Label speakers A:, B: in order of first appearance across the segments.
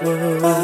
A: part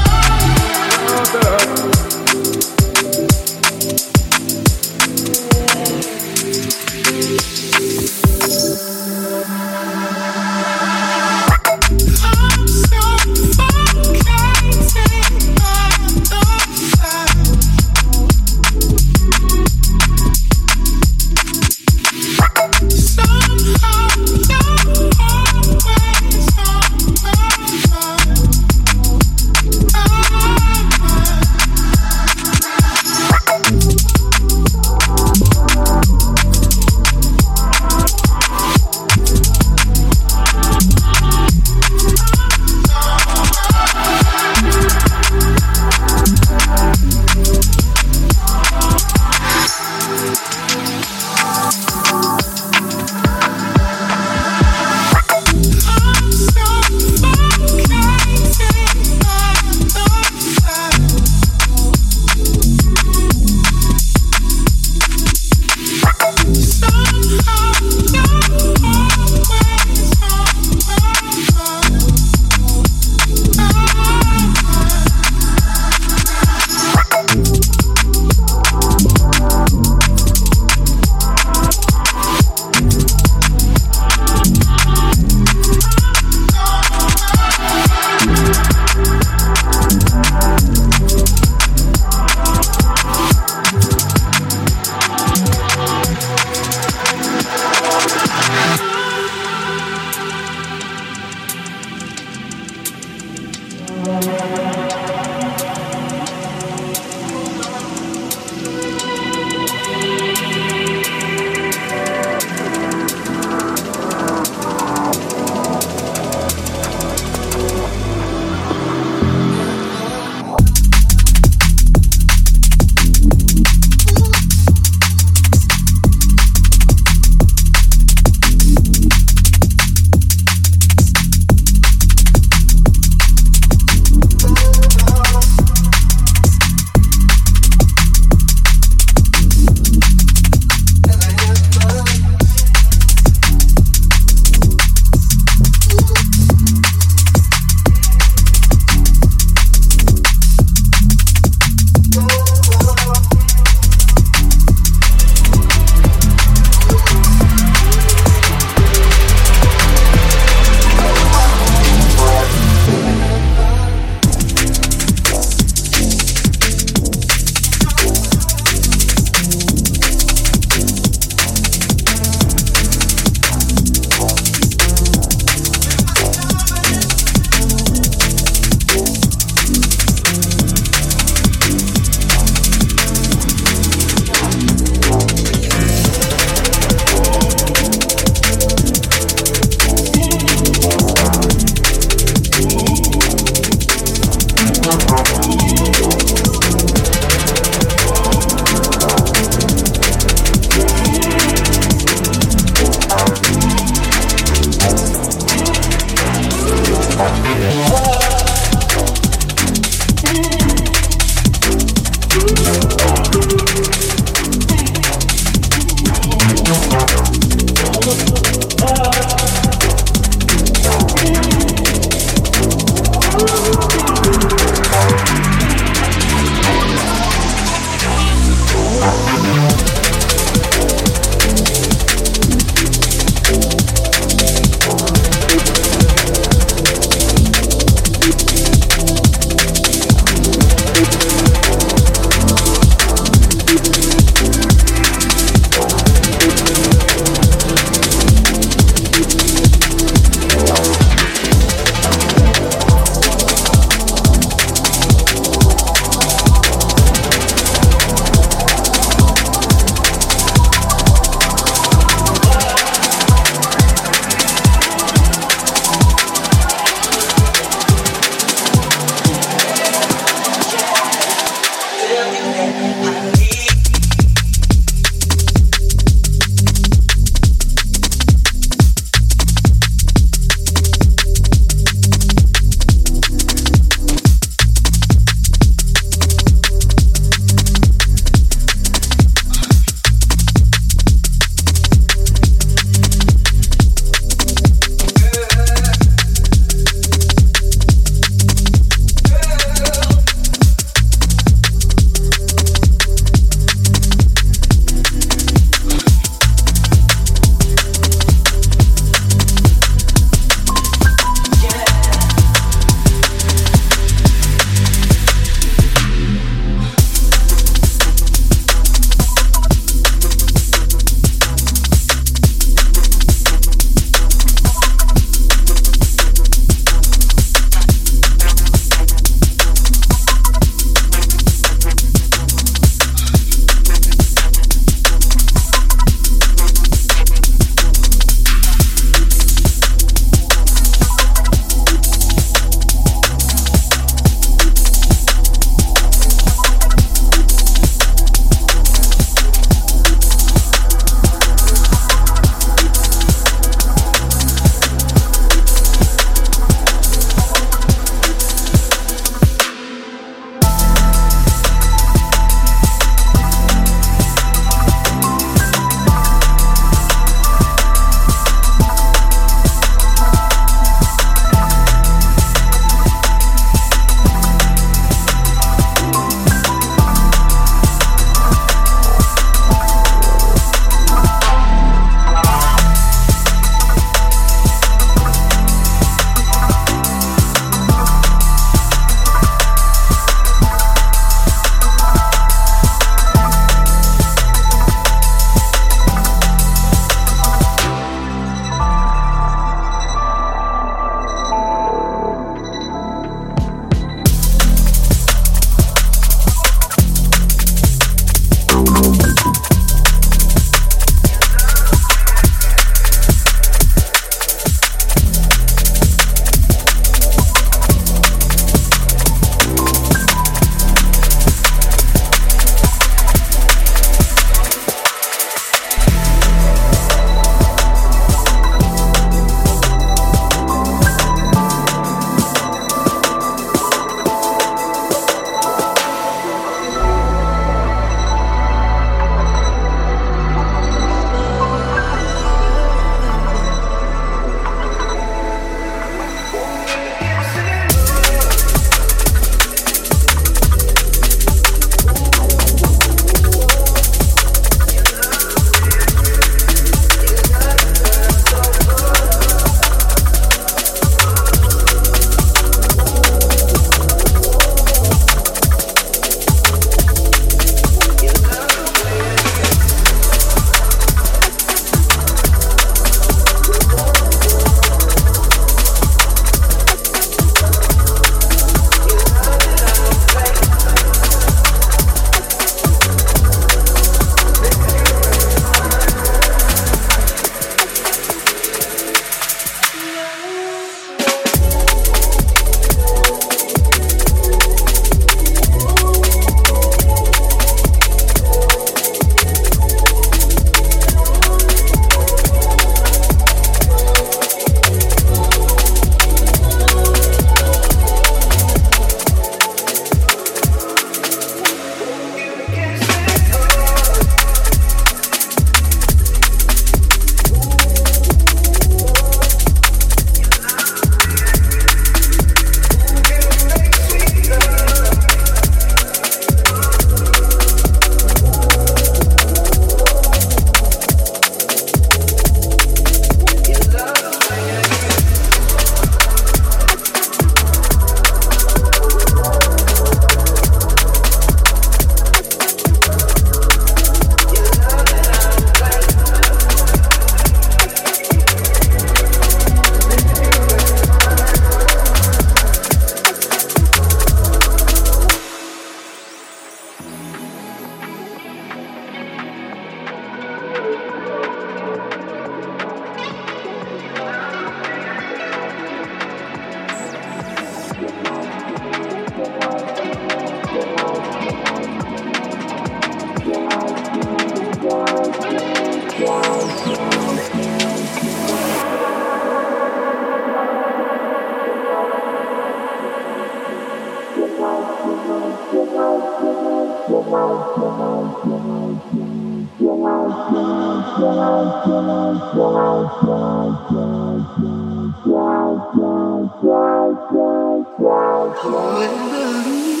B: blind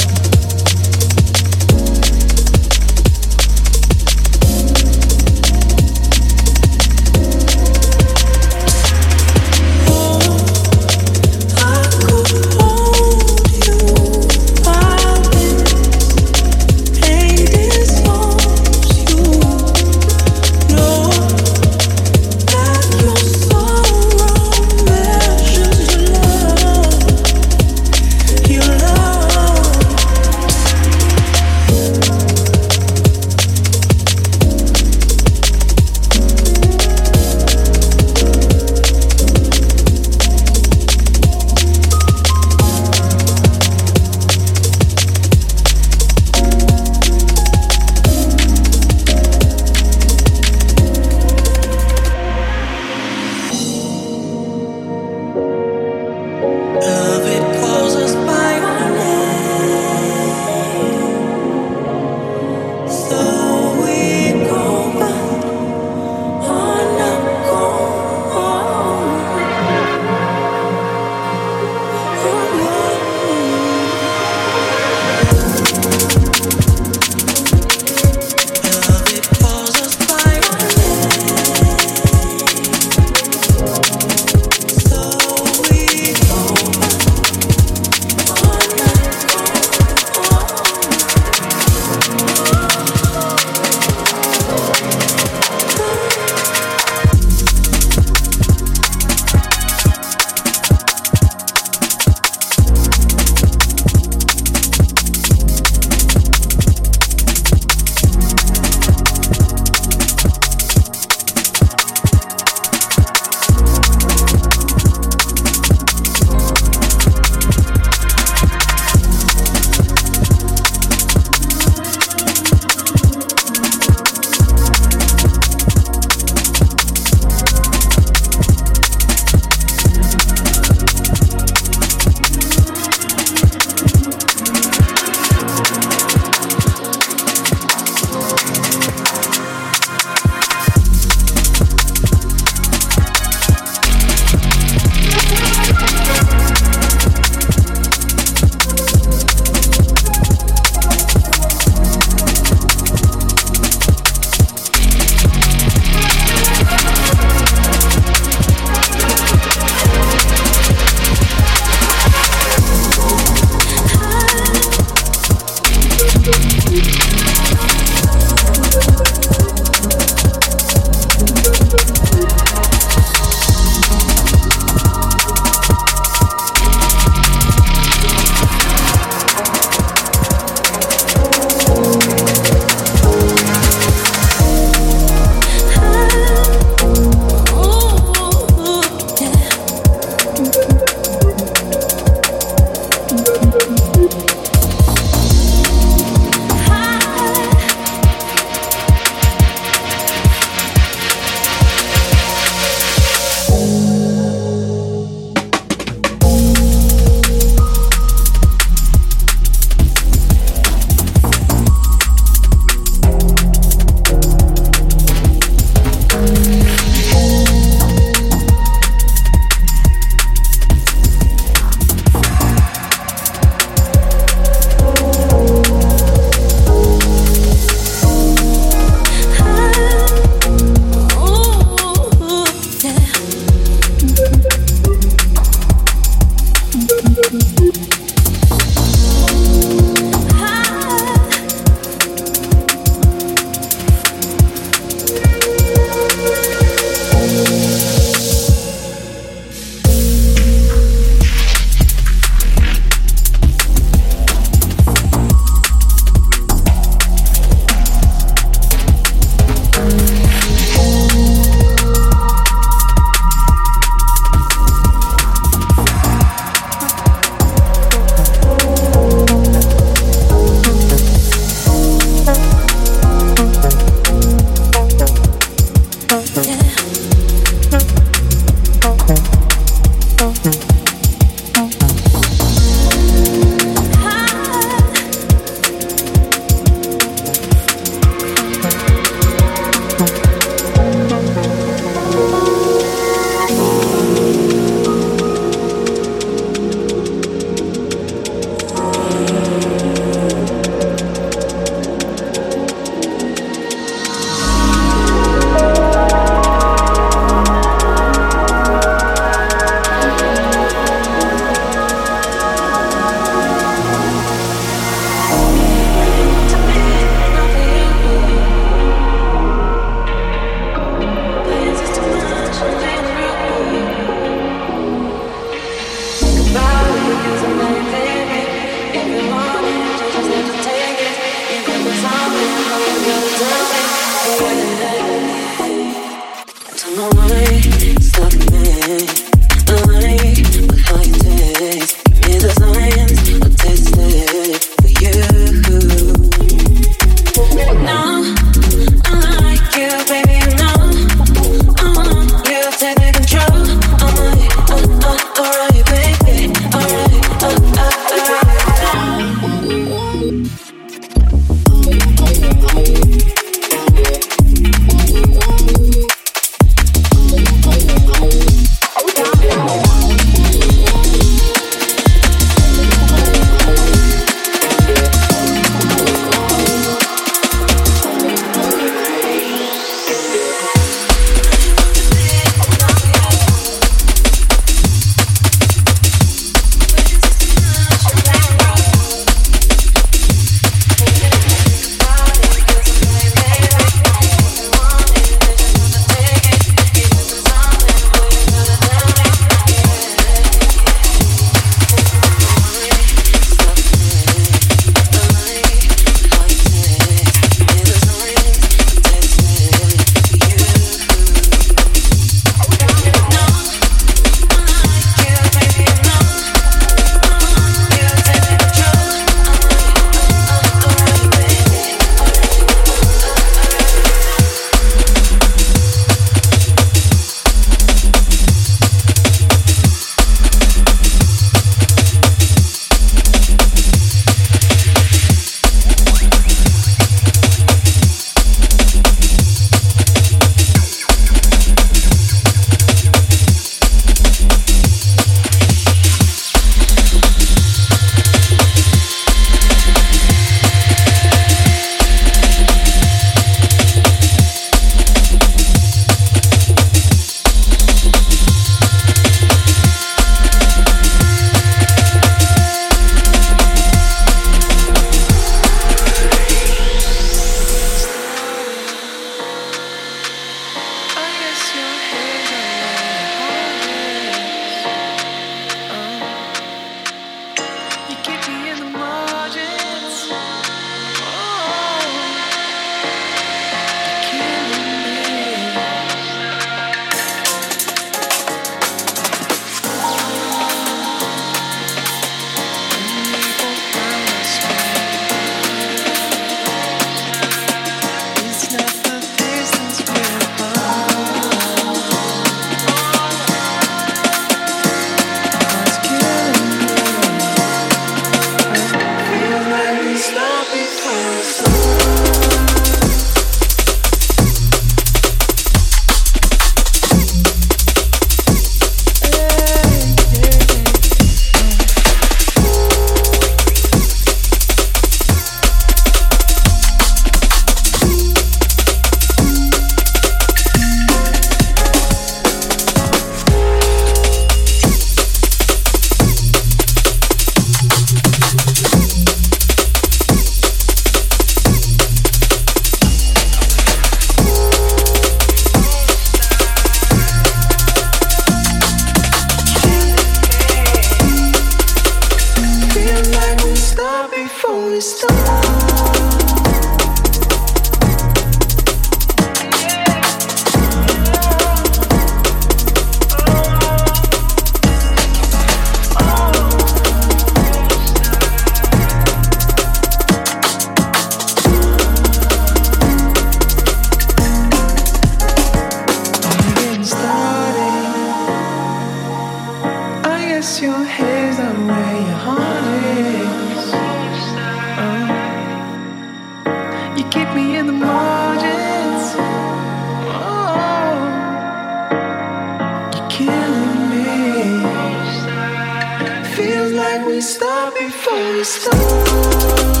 A: Thank